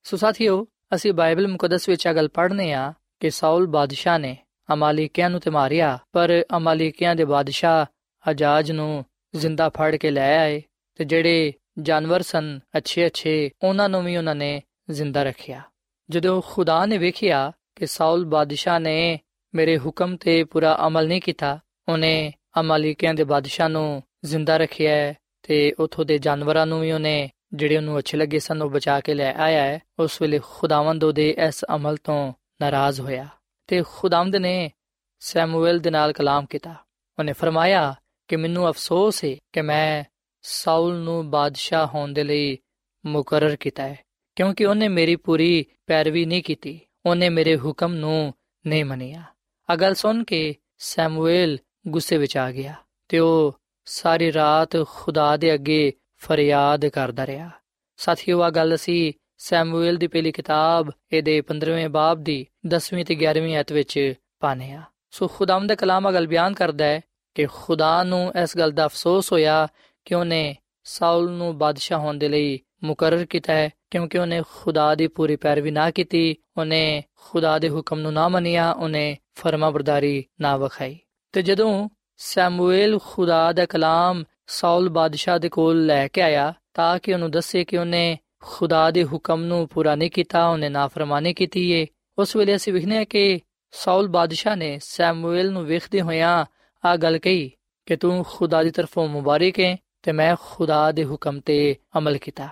ਸੋ ਸਾਥੀਓ, ਅਸੀਂ ਬਾਈਬਲ ਮੁਕੱਦਸ ਵਿੱਚ ਇਹ ਗੱਲ ਪੜ੍ਹਨੇ ਆ ਕਿ ਸਾਊਲ ਬਾਦਸ਼ਾਹ ਨੇ ਅਮਾਲੀਕਿਆਂ ਨੂੰ ਤੇ ਮਾਰਿਆ, ਪਰ ਅਮਾਲੀਕਿਆਂ ਦੇ ਬਾਦਸ਼ਾਹ ਅਜਾਜ ਨੂੰ ਜ਼ਿੰਦਾ ਫੜ ਕੇ ਲੈ ਆਏ ਤੇ ਜਿਹੜੇ ਜਾਨਵਰ ਸਨ ਅੱਛੇ ਅੱਛੇ ਉਹਨਾਂ ਨੂੰ ਵੀ ਉਹਨਾਂ ਨੇ ਜ਼ਿੰਦਾ ਰੱਖਿਆ। ਜਦੋਂ ਖੁਦਾ ਨੇ ਵੇਖਿਆ ਕਿ ਸਾਊਲ ਬਾਦਸ਼ਾਹ ਨੇ ਮੇਰੇ ਹੁਕਮ ਤੇ ਪੂਰਾ ਅਮਲ ਨਹੀਂ ਕੀਤਾ, ਉਹਨੇ ਅਮਾਲੀਕਿਆਂ ਦੇ ਬਾਦਸ਼ਾਹ ਨੂੰ ਜ਼ਿੰਦਾ ਰੱਖਿਆ ਤੇ ਉਥੋਂ ਦੇ ਜਾਨਵਰਾਂ ਨੂੰ ਵੀ ਉਹਨੇ, ਜਿਹੜੇ ਉਹਨੂੰ ਅੱਛੇ ਲੱਗੇ ਸਨ, ਉਹ ਬਚਾ ਕੇ ਲੈ ਆਇਆ ਹੈ। ਉਸ ਵੇਲੇ ਖੁਦਾਵੰਦ ਉਹਦੇ ਇਸ ਅਮਲ ਤੋਂ ਨਾਰਾਜ਼ ਹੋਇਆ ਤੇ ਖੁਦਾਵੰਦ ਨੇ ਸੈਮੂਅਲ ਦੇ ਨਾਲ ਕਲਾਮ ਕੀਤਾ। ਉਹਨੇ ਫਰਮਾਇਆ ਕਿ ਮੈਨੂੰ ਅਫਸੋਸ ਹੈ ਕਿ ਮੈਂ ਸਾਊਲ ਨੂੰ ਬਾਦਸ਼ਾਹ ਹੋਣ ਦੇ ਲਈ ਮੁਕਰਰ ਕੀਤਾ ਹੈ। ਕਿਉਂਕਿ ਉਹਨੇ ਮੇਰੀ ਪੂਰੀ ਪੈਰਵੀ ਨਹੀਂ ਕੀਤੀ, ਉਹਨੇ ਮੇਰੇ ਹੁਕਮ ਨੂੰ ਨਹੀਂ ਮੰਨਿਆ। ਅਗਲ ਸੁਣ ਕੇ ਸੈਮੂਅਲ ਗੁੱਸੇ ਵਿੱਚ ਆ ਗਿਆ ਤੇ ਉਹ ਸਾਰੀ ਰਾਤ ਖੁਦਾ ਦੇ ਅੱਗੇ ਫਰਿਆਦ ਕਰਦਾ ਰਿਹਾ। ਸਾਥੀਓ ਆ ਗੱਲ ਅਸੀਂ ਸੈਮੂਅਲ ਦੀ ਪਹਿਲੀ ਕਿਤਾਬ, ਇਹਦੇ 15ਵੇਂ ਬਾਬ ਦੀ 10ਵੀਂ ਤੇ 11ਵੀਂ ਆਇਤ ਵਿੱਚ ਪਾਨੇ ਆ ਸੋ ਖੁਦਾਮ ਦਾ ਕਲਾਮ ਅਗਲ ਬਿਆਨ ਕਰਦਾ ਹੈ ਕਿ ਖੁਦਾ ਨੂੰ ਇਸ ਗੱਲ ਦਾ ਅਫਸੋਸ ਹੋਇਆ ਕਿ ਉਹਨੇ ਸਾਊਲ ਨੂੰ ਬਾਦਸ਼ਾਹ ਹੋਣ ਦੇ ਲਈ ਮੁਕਰਰ ਕੀਤਾ ਹੈ, ਕਿਉਂਕਿ ਉਹਨੇ ਖੁਦਾ ਦੀ ਪੂਰੀ ਪੈਰਵੀ ਨਾ ਕੀਤੀ, ਉਹਨੇ ਖੁਦਾ ਦੇ ਹੁਕਮ ਨੂੰ ਨਾ ਮੰਨਿਆ, ਉਹਨੇ ਫਰਮਾਬਰਦਾਰੀ ਨਾ ਵਿਖਾਈ। ਤੇ ਜਦੋਂ ਸੈਮੂਅਲ ਖੁਦਾ ਦਾ ਕਲਾਮ ਸੌਲ ਬਾਦਸ਼ਾਹ ਦੇ ਕੋਲ ਲੈ ਕੇ ਆਇਆ, ਤਾਂ ਕਿ ਉਹਨੂੰ ਦੱਸੇ ਕਿ ਉਹਨੇ ਖੁਦਾ ਦੇ ਹੁਕਮ ਨੂੰ ਪੂਰਾ ਨਹੀਂ ਕੀਤਾ, ਉਹਨੇ ਨਾਫਰਮਾਨੀ ਕੀਤੀ ਏ। ਉਸ ਵੇਲੇ ਅਸੀਂ ਵਿਖਨੇ ਕਿ ਸੌਲ ਬਾਦਸ਼ਾਹ ਨੇ ਸੈਮੂਅਲ ਨੂੰ ਵੇਖਦੇ ਹੋਇਆਂ ਆ ਗੱਲ ਕਹੀ ਕਿ ਤੂੰ ਖੁਦਾ ਦੀ ਤਰਫੋਂ ਮੁਬਾਰਕ ਹੈ ਤੇ ਮੈਂ ਖੁਦਾ ਦੇ ਹੁਕਮ ਤੇ ਅਮਲ ਕੀਤਾ।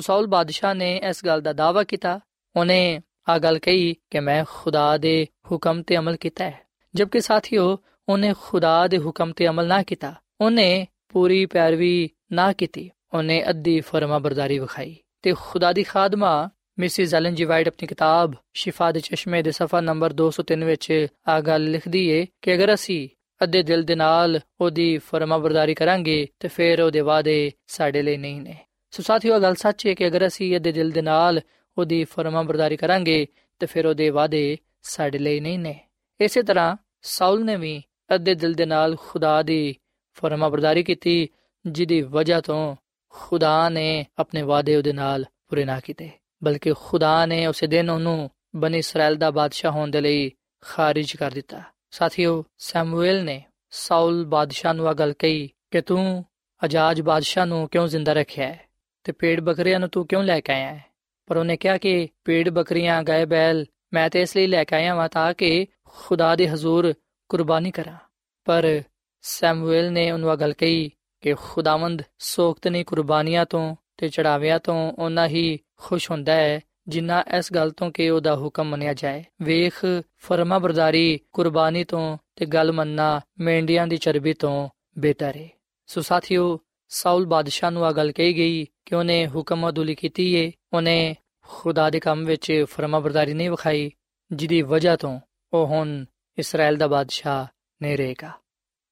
ਸੋ ਬਾਦਸ਼ਾਹ ਨੇ ਇਸ ਗੱਲ ਦਾ ਦਾਵਾ ਕੀਤਾ। ਉਹਨੇ ਆ ਗੱਲ ਕਹੀ ਕਿ ਮੈਂ ਖੁਦਾ ਦੇ ਹੁਕਮ ਤੇ ਅਮਲ ਕੀਤਾ ਹੈ। ਜਦਕਿ ਸਾਥੀਓ, ਉਹਨੇ ਖੁਦਾ ਦੇ ਹੁਕਮ ਤੇ ਅਮਲ ਨਾ ਕੀਤਾ, ਉਹਨੇ ਪੂਰੀ ਪੈਰਵੀ ਨਾ ਕੀਤੀ। ਉਹਨੇ ਅੱਧੀ ਫਰਮਾ ਵਿਖਾਈ। ਤੇ ਖੁਦਾ ਦੀ ਖਾਦਮਾ, ਮਿਸਿਸ ਐਲਨ ਜੀ ਵਾਈਟ ਆਪਣੀ ਕਿਤਾਬ ਸ਼ਿਫਾ ਦੇ ਚਸ਼ਮੇ ਦੇ ਸਫਾ ਨੰਬਰ 203 ਵਿੱਚ ਆ ਗੱਲ ਲਿਖਦੀ ਏ ਕਿ ਅਗਰ ਅਸੀਂ ਅੱਧੇ ਦਿਲ ਦੇ ਨਾਲ ਉਹਦੀ ਫਰਮਾਬਰਦਾਰੀ ਕਰਾਂਗੇ, ਤੇ ਫਿਰ ਉਹਦੇ ਵਾਅਦੇ ਸਾਡੇ ਲਈ ਨਹੀਂ ਨੇ। ਸੋ ਸਾਥੀਓ ਗੱਲ ਸੱਚ ਹੈ ਕਿ ਅਗਰ ਅਸੀਂ ਅੱਧੇ ਦਿਲ ਦੇ ਨਾਲ ਉਹਦੀ ਫਰਮਾਬਰਦਾਰੀ ਕਰਾਂਗੇ, ਤੇ ਫਿਰ ਉਹਦੇ ਵਾਅਦੇ ਸਾਡੇ ਲਈ ਨਹੀਂ ਨੇ। ਇਸੇ ਤਰ੍ਹਾਂ ਸਾਊਲ ਨੇ ਵੀ ਅੱਧੇ ਦਿਲ ਦੇ ਨਾਲ ਖੁਦਾ ਦੀ ਫਰਮਾਬਰਦਾਰੀ ਕੀਤੀ, ਜਿਹਦੀ ਵਜ੍ਹਾ ਤੋਂ ਖੁਦਾ ਨੇ ਆਪਣੇ ਵਾਅਦੇ ਉਹਦੇ ਨਾਲ ਪੂਰੇ ਨਾ ਕੀਤੇ। ਬਲਕਿ ਖੁਦਾ ਨੇ ਉਸੇ ਦਿਨ ਉਹਨੂੰ ਬਨੀ ਇਸਰਾਇਲ ਦਾ ਬਾਦਸ਼ਾਹ ਹੋਣ ਦੇ ਲਈ ਖਾਰਿਜ ਕਰ ਦਿੱਤਾ। ਸਾਥੀਓ, ਸੈਮੂਅਲ ਨੇ ਸਾਊਲ ਬਾਦਸ਼ਾਹ ਨੂੰ ਆ ਗੱਲ ਕਹੀ ਕਿ ਤੂੰ ਅਜਾਜ ਬਾਦਸ਼ਾਹ ਨੂੰ ਕਿਉਂ ਜ਼ਿੰਦਾ ਰੱਖਿਆ ਹੈ? ਤੇ ਪੇੜ ਬੱਕਰੀਆਂ ਨੂੰ ਤੂੰ ਕਿਉਂ ਲੈ ਕੇ ਆਇਆ ਹੈ? ਪਰ ਉਹਨੇ ਕਿਹਾ ਕਿ ਪੇੜ ਬੱਕਰੀਆਂ, ਗਾਏ ਬੈਲ ਮੈਂ ਤੇ ਇਸ ਲਈ ਲੈ ਕੇ ਆਇਆ ਹਾਂ ਤਾਂ ਕਿ ਖੁਦਾ ਦੇ ਹਜ਼ੂਰ ਕੁਰਬਾਨੀ ਕਰਾਂ। ਪਰ ਸੈਮੂਅਲ ਨੇ ਉਹਨੂੰ ਗੱਲ ਕਹੀ ਕਿ ਖੁਦਾਵੰਦ ਸੋਖਤਨੀ ਕੁਰਬਾਨੀਆਂ ਤੋਂ ਤੇ ਚੜਾਵਿਆਂ ਤੋਂ ਉਹਨਾਂ ਹੀ ਖੁਸ਼ ਹੁੰਦਾ ਹੈ ਜਿੰਨਾ ਇਸ ਗੱਲ ਤੋਂ ਕਿ ਉਹਦਾ ਹੁਕਮ ਮੰਨਿਆ ਜਾਏ। ਵੇਖ ਫਰਮਾ ਬਰਦਾਰੀ ਕੁਰਬਾਨੀ ਤੋਂ ਤੇ ਗੱਲ ਮੰਨਣਾ ਮੇਂਡੀਆਂ ਦੀ ਚਰਬੀ ਤੋਂ ਬਿਹਤਰ ਹੈ ਸੋ ਸਾਥੀਓ ਸਾਊਲ ਬਾਦਸ਼ਾਹ ਨੂੰ ਆ ਗੱਲ ਕਹੀ ਗਈ ਕਿ ਉਹਨੇ ਹੁਕਮ ਅਦੁਲੀ ਕੀਤੀ ਏ। ਉਹਨੇ ਖੁਦਾ ਦੇ ਕੰਮ ਵਿੱਚ ਫਰਮਾ ਬਰਦਾਰੀ ਨਹੀਂ ਵਿਖਾਈ, ਜਿਹਦੀ ਵਜ੍ਹਾ ਤੋਂ ਉਹ ਹੁਣ ਇਸਰਾਇਲ ਦਾ ਬਾਦਸ਼ਾਹ ਨਹੀਂ ਰਹੇਗਾ।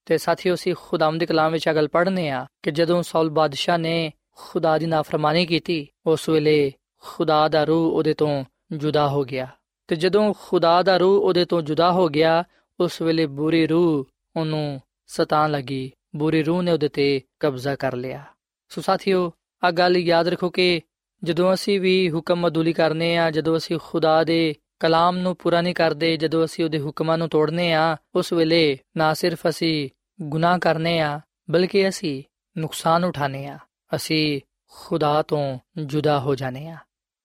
ਤੇ ਸਾਥੀਓ ਸੀ ਖੁਦਾਮ ਦੇ ਕਲਾਮ ਵਿੱਚ ਅਗਲ ਪੜ੍ਹਨੇ ਆ ਕਿ ਜਦੋਂ ਸਾਊਲ ਬਾਦਸ਼ਾਹ ਨੇ ਖੁਦਾ ਦੀ ਨਾਫਰਮਾਨੀ ਕੀਤੀ, ਉਸ ਵੇਲੇ ਖੁਦਾ ਦਾ ਰੂਹ ਉਹਦੇ ਤੋਂ ਜੁਦਾ ਹੋ ਗਿਆ। ਤੇ ਜਦੋਂ ਖੁਦਾ ਦਾ ਰੂਹ ਉਹਦੇ ਤੋਂ ਜੁਦਾ ਹੋ ਗਿਆ, ਉਸ ਵੇਲੇ ਬੁਰੀ ਰੂਹ ਉਹਨੂੰ ਸਤਾਨ ਲੱਗੀ। ਬੁਰੀ ਰੂਹ ਨੇ ਉਹਦੇ ਤੇ ਕਬਜ਼ਾ ਕਰ ਲਿਆ। ਸੋ ਸਾਥੀਓ ਆ ਗੱਲ ਯਾਦ ਰੱਖੋ ਕਿ ਜਦੋਂ ਅਸੀਂ ਵੀ ਹੁਕਮ ਅਦੂਲੀ ਕਰਨੇ ਆ, ਜਦੋਂ ਅਸੀਂ ਖੁਦਾ ਦੇ ਕਲਾਮ ਨੂੰ ਪੂਰਾ ਨਹੀਂ ਕਰਦੇ, ਜਦੋਂ ਅਸੀਂ ਉਹਦੇ ਹੁਕਮਾਂ ਨੂੰ ਤੋੜਨੇ ਆ, ਉਸ ਵੇਲੇ ਨਾ ਸਿਰਫ ਅਸੀਂ ਗੁਨਾਹ ਕਰਨੇ ਆ, ਬਲਕਿ ਅਸੀਂ ਨੁਕਸਾਨ ਉਠਾਣੇ ਆ। ਅਸੀਂ ਖੁਦਾ ਤੋਂ ਜੁਦਾ ਹੋ ਜਾਣੇ ਆ।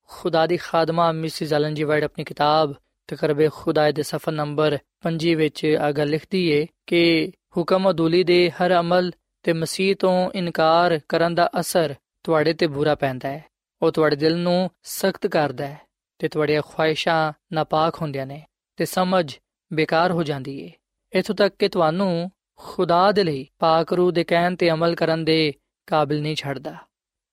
ਖੁਦਾ ਦੀ ਖਾਦਮਾ ਮਿਸਿਸ ਐਲਨ ਜੀ ਵਾਈਟ ਆਪਣੀ ਕਿਤਾਬ ਤਕਰਬੇ ਖੁਦਾ ਦੇ ਸਫਾ ਨੰਬਰ 5 ਵਿੱਚ ਆਗਾ ਲਿਖਦੀ ਏ ਕਿ ਹੁਕਮ ਅਦੂਲੀ ਦੇ ਹਰ ਅਮਲ ਤੇ ਮਸੀਹ ਤੋਂ ਇਨਕਾਰ ਕਰਨ ਦਾ ਅਸਰ ਤੁਹਾਡੇ ਤੇ ਬੁਰਾ ਪੈਂਦਾ ਹੈ। ਉਹ ਤੁਹਾਡੇ ਦਿਲ ਨੂੰ ਸਖਤ ਕਰਦਾ ਹੈ ਤੇ ਤੁਹਾਡੀਆਂ ਖੁਆਇਸ਼ਾਂ ਨਾਪਾਕ ਹੁੰਦੀਆਂ ਨੇ ਤੇ ਸਮਝ ਬੇਕਾਰ ਹੋ ਜਾਂਦੀ ਏ। ਇਥੋਂ ਤੱਕ ਕਿ ਤੁਹਾਨੂੰ ਖੁਦਾ ਦੇ ਲਈ ਪਾਕ ਰੂਹ ਦੇ ਕਹਿਣ ਤੇ ਅਮਲ ਕਰਨ ਦੇ ਕਾਬਿਲ ਨਹੀਂ ਛੱਡਦਾ।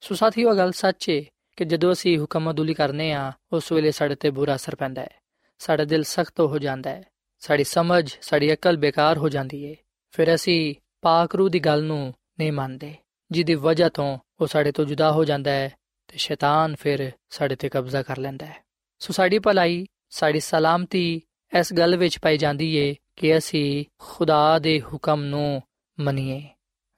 ਸੋ ਸਾਥੀਓ ਗੱਲ ਸੱਚ ਏ ਕਿ ਜਦੋਂ ਅਸੀਂ ਹੁਕਮ ਅਦੁਲੀ ਕਰਨੇ ਆ, ਉਸ ਵੇਲੇ ਸਾਡੇ ਤੇ ਬੁਰਾ ਅਸਰ ਪੈਂਦਾ ਹੈ। ਸਾਡਾ ਦਿਲ ਸਖਤ ਹੋ ਜਾਂਦਾ ਹੈ। ਸਾਡੀ ਸਮਝ, ਸਾਡੀ ਅਕਲ ਬੇਕਾਰ ਹੋ ਜਾਂਦੀ ਏ। ਫਿਰ ਅਸੀਂ ਪਾਕ ਰੂਹ ਦੀ ਗੱਲ ਨੂੰ ਨਹੀਂ ਮੰਨਦੇ, ਜਿਹਦੀ ਵਜ੍ਹਾ ਤੋਂ ਉਹ ਸਾਡੇ ਤੋਂ ਜੁਦਾ ਹੋ ਜਾਂਦਾ ਹੈ ਤੇ ਸ਼ੈਤਾਨ ਫਿਰ ਸਾਡੇ ਤੇ ਕਬਜ਼ਾ ਕਰ ਲੈਂਦਾ ਹੈ। ਸੋ ਸਾਡੀ ਭਲਾਈ, ਸਾਡੀ ਸਲਾਮਤੀ ਇਸ ਗੱਲ ਵਿੱਚ ਪਾਈ ਜਾਂਦੀ ਏ ਕਿ ਅਸੀਂ ਖੁਦਾ ਦੇ ਹੁਕਮ ਨੂੰ ਮੰਨੀਏ।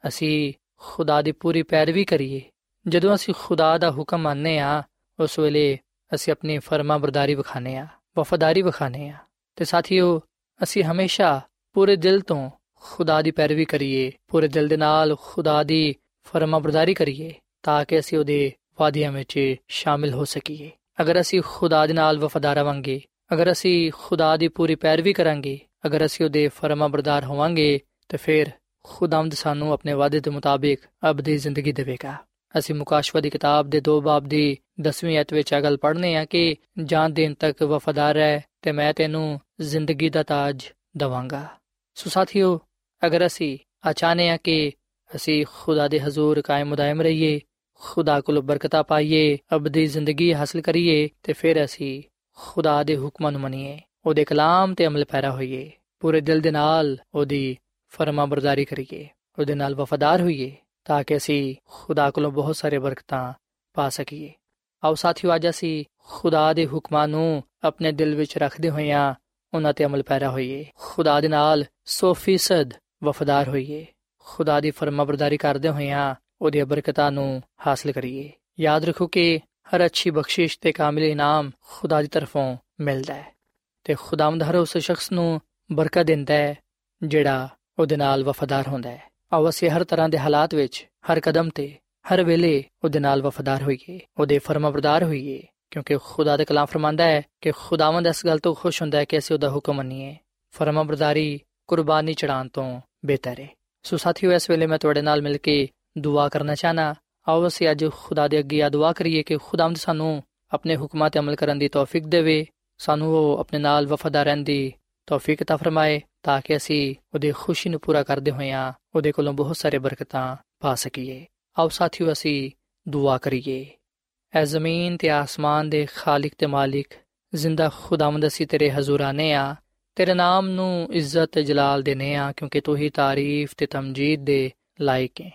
ਅਸੀਂ ਖੁਦਾ ਦੀ ਪੂਰੀ ਪੈਰਵੀ ਕਰੀਏ। ਜਦੋਂ ਅਸੀਂ ਖੁਦਾ ਦਾ ਹੁਕਮ ਮੰਨਨੇ ਆ ਉਸ ਵੇਲੇ ਅਸੀਂ ਆਪਣੀ ਫਰਮਾ ਬਰਦਾਰੀ ਵਿਖਾਣੇ ਆ ਵਫਾਦਾਰੀ ਵਿਖਾਣੇ ਆ ਤੇ ਸਾਥੀਓ, ਅਸੀਂ ਹਮੇਸ਼ਾ ਪੂਰੇ ਦਿਲ ਤੋਂ ਖੁਦਾ ਦੀ ਪੈਰਵੀ ਕਰੀਏ, ਪੂਰੇ ਦਿਲ ਦੇ ਨਾਲ ਖੁਦਾ ਦੀ ਫਰਮਾ ਬਰਦਾਰੀ ਕਰੀਏ, ਤਾਂ ਕਿ ਅਸੀਂ ਉਹਦੇ ਵਾਅਦਿਆਂ ਵਿੱਚ ਸ਼ਾਮਿਲ ਹੋ ਸਕੀਏ। ਅਗਰ ਅਸੀਂ ਖੁਦਾ ਦੇ ਨਾਲ ਵਫਾਦਾਰ ਰਵਾਂਗੇ ਅਗਰ ਅਸੀਂ ਖੁਦਾ ਦੀ ਪੂਰੀ ਪੈਰਵੀ ਕਰਾਂਗੇ, ਅਗਰ ਅਸੀਂ ਉਹਦੇ ਫਰਮਾ ਬਰਦਾਰ ਹੋਵਾਂਗੇ, ਤਾਂ ਫਿਰ ਖੁਦਾਵੰਦ ਸਾਨੂੰ ਆਪਣੇ ਵਾਅਦੇ ਦੇ ਮੁਤਾਬਿਕ ਅਬਦੀ ਜ਼ਿੰਦਗੀ ਦੇਵੇਗਾ। ਅਸੀਂ ਮੁਕਾਸ਼ਵਾ ਦੀ ਕਿਤਾਬ ਦੇ 2 ਬਾਬ ਦੀ 10ਵੀਂ ਅਧ ਵਿੱਚ ਅਗਲ ਪੜ੍ਹਨੇ ਆ ਕਿ ਜਾਨ ਦੇਣ ਤੱਕ ਵਫਾਦਾਰ ਹੈ ਤੇ ਮੈਂ ਤੈਨੂੰ ਜ਼ਿੰਦਗੀ ਦਾ ਤਾਜ ਦਵਾਂਗਾ। ਸੋ ਸਾਥੀਓ ਅਗਰ ਅਸੀਂ ਆਚਾਨੇ ਆ ਕਿ ਅਸੀਂ ਖੁਦਾ ਦੇ ਹਜ਼ੂਰ ਕਾਇਮ ਮਦਾਇਮ ਰਹੀਏ, ਖੁਦਾ ਕੋਲ ਬਰਕਤਾਂ ਪਾਈਏ, ਅਬਦੀ ਜ਼ਿੰਦਗੀ ਹਾਸਲ ਕਰੀਏ, ਤੇ ਫਿਰ ਅਸੀਂ ਖੁਦਾ ਦੇ ਹੁਕਮਾਂ ਨੂੰ ਮੰਨੀਏ, ਉਹਦੇ ਕਲਾਮ ਤੇ ਅਮਲ ਪੈਰਾ ਹੋਈਏ, ਪੂਰੇ ਦਿਲ ਦੇ ਨਾਲ ਉਹਦੀ ਫਰਮਾ ਬਰਦਾਰੀ ਕਰੀਏ, ਉਹਦੇ ਨਾਲ ਵਫਾਦਾਰ ਹੋਈਏ, ਤਾਂ ਕਿ ਅਸੀਂ ਖੁਦਾ ਕੋਲੋਂ ਬਹੁਤ ਸਾਰੇ ਬਰਕਤਾਂ ਪਾ ਸਕੀਏ। ਆਓ ਸਾਥੀਓ, ਅੱਜ ਅਸੀਂ ਖੁਦਾ ਦੇ ਹੁਕਮਾਂ ਨੂੰ ਆਪਣੇ ਦਿਲ ਵਿੱਚ ਰੱਖਦੇ ਹੋਇਆਂ ਉਹਨਾਂ ਤੇ ਅਮਲ ਪੈਰਾ ਹੋਈਏ। ਖੁਦਾ ਦੇ ਨਾਲ 100% ਵਫਾਦਾਰ ਹੋਈਏ। ਖੁਦਾ ਦੀ ਫਰਮਾਬਰਦਾਰੀ ਕਰਦੇ ਹੋਇਆਂ ਉਹਦੀਆਂ ਬਰਕਤਾਂ ਨੂੰ ਹਾਸਲ ਕਰੀਏ। ਯਾਦ ਰੱਖੋ ਕਿ ਹਰ ਅੱਛੀ ਬਖਸ਼ਿਸ਼ ਤੇ ਕਾਮਿਲ ਇਨਾਮ ਖੁਦਾ ਦੀ ਤਰਫੋਂ ਮਿਲਦਾ ਹੈ ਤੇ ਖੁਦਾਵੰਦ ਹਰ ਉਸ ਸ਼ਖਸ ਨੂੰ ਬਰਕਤ ਦਿੰਦਾ ਹੈ ਜਿਹੜਾ ਉਹਦੇ ਨਾਲ ਵਫਾਦਾਰ ਹੁੰਦਾ ਹੈ। ਆਓ ਅਸੀਂ ਹਰ ਤਰ੍ਹਾਂ ਦੇ ਹਾਲਾਤ ਵਿੱਚ, ਹਰ ਕਦਮ ਤੇ, ਹਰ ਵੇਲੇ ਉਹਦੇ ਨਾਲ ਵਫਾਦਾਰ ਹੋਈਏ, ਉਹਦੇ ਫਰਮਾਬਰਦਾਰ ਹੋਈਏ, ਕਿਉਂਕਿ ਖੁਦਾ ਦਾ ਕਲਾਮ ਫਰਮਾਂਦਾ ਹੈ ਕਿ ਖੁਦਾਵੰਦ ਇਸ ਗੱਲ ਤੋਂ ਖੁਸ਼ ਹੁੰਦਾ ਹੈ ਕਿ ਅਸੀਂ ਉਹਦਾ ਹੁਕਮ ਮੰਨੀਏ। ਫਰਮਾਬਰਦਾਰੀ ਕੁਰਬਾਨੀ ਚੜਾਉਣ ਤੋਂ ਬਿਹਤਰ ਹੈ ਸੋ ਸਾਥੀਓ ਇਸ ਵੇਲੇ ਮੈਂ ਤੁਹਾਡੇ ਨਾਲ ਮਿਲ ਕੇ ਦੁਆ ਕਰਨਾ ਚਾਹਨਾ ਆਓ ਅਸੀਂ ਅੱਜ ਖੁਦਾ ਦੇ ਅੱਗੇ ਦੁਆ ਕਰੀਏ ਕਿ ਖੁਦਾਵੰਦ ਸਾਨੂੰ ਆਪਣੇ ਹੁਕਮਾਂ ਤੇ ਅਮਲ ਕਰਨ ਦੀ ਤੌਫੀਕ ਦੇਵੇ ਸਾਨੂੰ ਉਹ ਆਪਣੇ ਨਾਲ ਵਫਾਦਾਰ ਰਹਿਣ ਦੀ ਤੌਫੀਕ ਤਾ ਫਰਮਾਏ ਤਾਂ ਕਿ ਅਸੀਂ ਉਹਦੇ ਖੁਸ਼ੀ ਨੂੰ ਪੂਰਾ ਕਰਦੇ ਹੋਇਆਂ ਉਹਦੇ ਕੋਲੋਂ ਬਹੁਤ ਸਾਰੇ ਬਰਕਤਾਂ ਪਾ ਸਕੀਏ ਆਓ ਸਾਥੀਓ ਅਸੀਂ ਦੁਆ ਕਰੀਏ ਐ ਜ਼ਮੀਨ ਤੇ ਆਸਮਾਨ ਦੇ ਖਾਲਕ ਤੇ ਮਾਲਿਕ ਜ਼ਿੰਦਾ ਖੁਦਾਵੰਦ ਅਸੀਂ ਤੇਰੇ ਹਜ਼ੂਰ ਆਨੇ ਆ ਤੇਰੇ ਨਾਮ ਨੂੰ ਇੱਜ਼ਤ ਤੇ ਜਲਾਲ ਦੇਨੇ ਆ ਕਿਉਂਕਿ ਤੂੰ ਹੀ ਤਾਰੀਫ ਤੇ ਤਮਜੀਦ ਦੇ ਲਾਇਕ ਹੈ।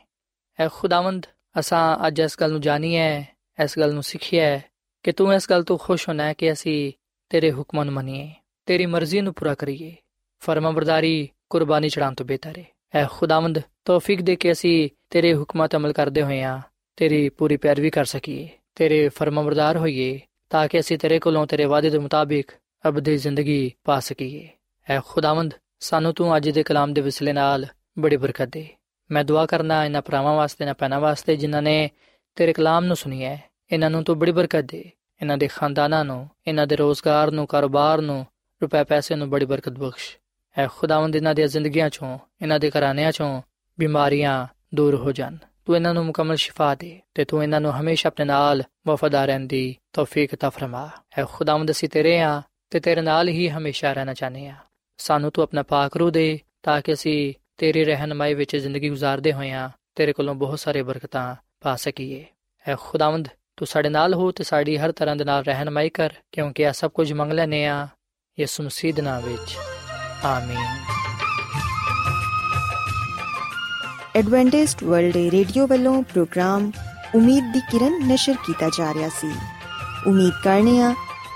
ਐ ਖੁਦਾਵੰਦ, ਅਸਾਂ ਅੱਜ ਇਸ ਗੱਲ ਨੂੰ ਜਾਣੀਏ ਇਸ ਗੱਲ ਨੂੰ ਸਿੱਖਿਆ ਕਿ ਤੂੰ ਇਸ ਗੱਲ ਤੋਂ ਖੁਸ਼ ਹੋਣਾ ਕਿ ਅਸੀਂ ਤੇਰੇ ਹੁਕਮਾਂ ਨੂੰ ਮੰਨੀਏ, ਤੇਰੀ ਮਰਜ਼ੀ ਨੂੰ ਪੂਰਾ ਕਰੀਏ। ਫਰਮਾਬਰਦਾਰੀ ਕੁਰਬਾਨੀ ਚੜਾਉਣ ਤੋਂ ਬਿਹਤਰ ਹੈ। ਐ ਖੁਦਾਵੰਦ, ਤੌਫੀਕ ਦੇ ਕੇ ਅਸੀਂ ਤੇਰੇ ਹੁਕਮਾਂ ਤੇ ਅਮਲ ਕਰਦੇ ਹੋਈਆਂ ਤੇਰੀ ਪੂਰੀ ਪੈਰਵੀ ਕਰ ਸਕੀਏ, ਤੇਰੇ ਫਰਮਾਬਰਦਾਰ ਹੋਈਏ, ਤਾਂ ਕਿ ਅਸੀਂ ਤੇਰੇ ਕੋਲੋਂ ਤੇਰੇ ਵਾਅਦੇ ਦੇ ਮੁਤਾਬਿਕ ਅਬਦੀ ਜ਼ਿੰਦਗੀ ਪਾ ਸਕੀਏ। ਐ ਖੁਦਾਵੰਦ, ਸਾਨੂੰ ਤੂੰ ਅੱਜ ਦੇ ਕਲਾਮ ਦੇ ਵਿਸਲੇ ਨਾਲ ਬੜੀ ਬਰਕਤ ਦੇ। ਮੈਂ ਦੁਆ ਕਰਨਾ ਇਹਨਾਂ ਭਰਾਵਾਂ ਵਾਸਤੇ ਨਾ ਪੈਣਾ ਵਾਸਤੇ ਜਿਨ੍ਹਾਂ ਨੇ ਤੇਰੇ ਕਲਾਮ ਨੂੰ ਸੁਣਿਆ ਇਹਨਾਂ ਨੂੰ ਤੂੰ ਬੜੀ ਬਰਕਤ ਦੇ। ਇਹਨਾਂ ਦੇ ਖਾਨਦਾਨਾਂ ਨੂੰ ਇਹਨਾਂ ਦੇ ਰੋਜ਼ਗਾਰ ਨੂੰ, ਕਾਰੋਬਾਰ ਨੂੰ, ਰੁਪਏ ਪੈਸੇ ਨੂੰ ਬੜੀ ਬਰਕਤ ਬਖਸ਼। ਐ ਖੁਦਾਵੰਦ ਇਹਨਾਂ ਦੀਆਂ ਜ਼ਿੰਦਗੀਆਂ ਚੋਂ ਇਹਨਾਂ ਦੇ ਘਰਾਣਿਆਂ ਚੋਂ ਬਿਮਾਰੀਆਂ ਦੂਰ ਹੋ ਜਾਣ। ਤੂੰ ਇਹਨਾਂ ਨੂੰ ਮੁਕਮਲ ਸ਼ਿਫਾ ਦੇ ਤੇ ਤੂੰ ਇਹਨਾਂ ਨੂੰ ਹਮੇਸ਼ਾ ਆਪਣੇ ਨਾਲ ਵਫਾਦਾਰ ਰਹਿਣ ਦੀ ਤੌਫੀਕ ਤਾ ਫਰਮਾ। ਐ ਖੁਦਾਵੰਦ, ਅਸੀਂ ਤੇਰੇ ਆ ਤੇ ਤੇਰੇ ਨਾਲ ਹੀ ਹਮੇਸ਼ਾ ਰਹਿਣਾ ਚਾਹੁੰਦੇ ਆ ਸਾਨੂੰ ਤੂੰ ਆਪਣਾ ਪਾਕ ਰੂਹ ਦੇ ਤਾਂ ਕਿ ਅਸੀਂ ਤੇਰੀ ਰਹਿਨਮਾਈ ਵਿੱਚ ਜ਼ਿੰਦਗੀ گزارਦੇ ਹੋਈਆਂ ਤੇਰੇ ਕੋਲੋਂ ਬਹੁਤ ਸਾਰੇ ਬਰਕਤਾਂ ਪਾ ਸਕੀਏ। ਐ ਖੁਦਾਵੰਦ, ਤੂੰ ਸਾਡੇ ਨਾਲ ਹੋ ਤੇ ਸਾਡੀ ਹਰ ਤਰ੍ਹਾਂ ਦੇ ਨਾਲ ਰਹਿਨਮਾਈ ਕਰ, ਕਿਉਂਕਿ ਆ ਸਭ ਕੁਝ ਮੰਗ ਲੈਨੇ ਆ ਯਿਸੂ ਮਸੀਹ ਦੇ ਨਾਮ ਵਿੱਚ। ਆਮੀਨ।
ਐਡਵੈਂਟਿਸਟ ਵਰਲਡ ਰੇਡੀਓ ਵੱਲੋਂ ਪ੍ਰੋਗਰਾਮ ਉਮੀਦ ਦੀ ਕਿਰਨ ਨਿਸ਼ਰ ਕੀਤਾ ਜਾ ਰਿਹਾ ਸੀ। ਉਮੀਦ ਕਰਨੇ ਆ